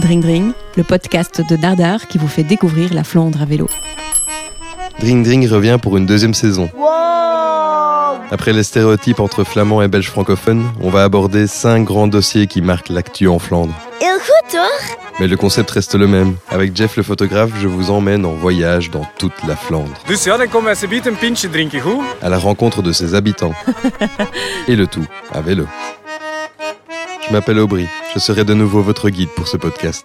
Dring Dring, le podcast de Dardar qui vous fait découvrir la Flandre à vélo. Dring Dring revient pour une deuxième saison. Après les stéréotypes entre flamands et belges francophones, on va aborder cinq grands dossiers qui marquent l'actu en Flandre. Mais le concept reste le même. Avec Jeff le photographe, je vous emmène en voyage dans toute la Flandre, à la rencontre de ses habitants. Et le tout à vélo. Je m'appelle Aubry, je serai de nouveau votre guide pour ce podcast.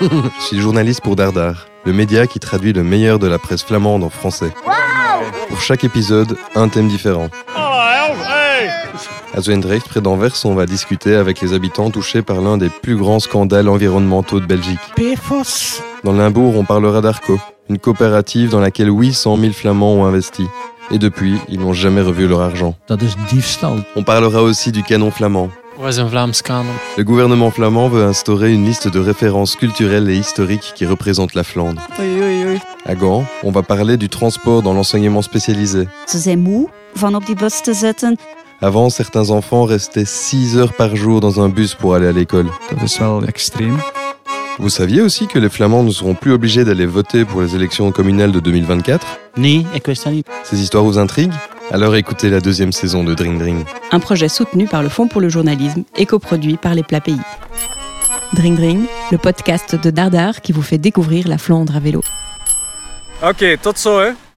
je suis journaliste pour Dardar, le média qui traduit le meilleur de la presse flamande en français. Pour chaque épisode, un thème différent. À Zwijndrecht, près d'Anvers, on va discuter avec les habitants touchés par l'un des plus grands scandales environnementaux de Belgique. PFAS. Dans Limbourg, on parlera d'Arco, une coopérative dans laquelle 800 000 Flamands ont investi. Et depuis, ils n'ont jamais revu leur argent. On parlera aussi du canon flamand. Le gouvernement flamand veut instaurer une liste de références culturelles et historiques qui représentent la Flandre. À Gand, on va parler du transport dans l'enseignement spécialisé. Avant, certains enfants restaient 6 heures par jour dans un bus pour aller à l'école. Vous saviez aussi que les Flamands ne seront plus obligés d'aller voter pour les élections communales de 2024 Nee, ik wist dat niet. Ces histoires vous intriguent? Alors écoutez la deuxième saison de Dring Dring. Un projet soutenu par le Fonds pour le journalisme et coproduit par les Plats Pays. Dring Dring, le podcast de Dardar qui vous fait découvrir la Flandre à vélo. Oké, tot zo hè.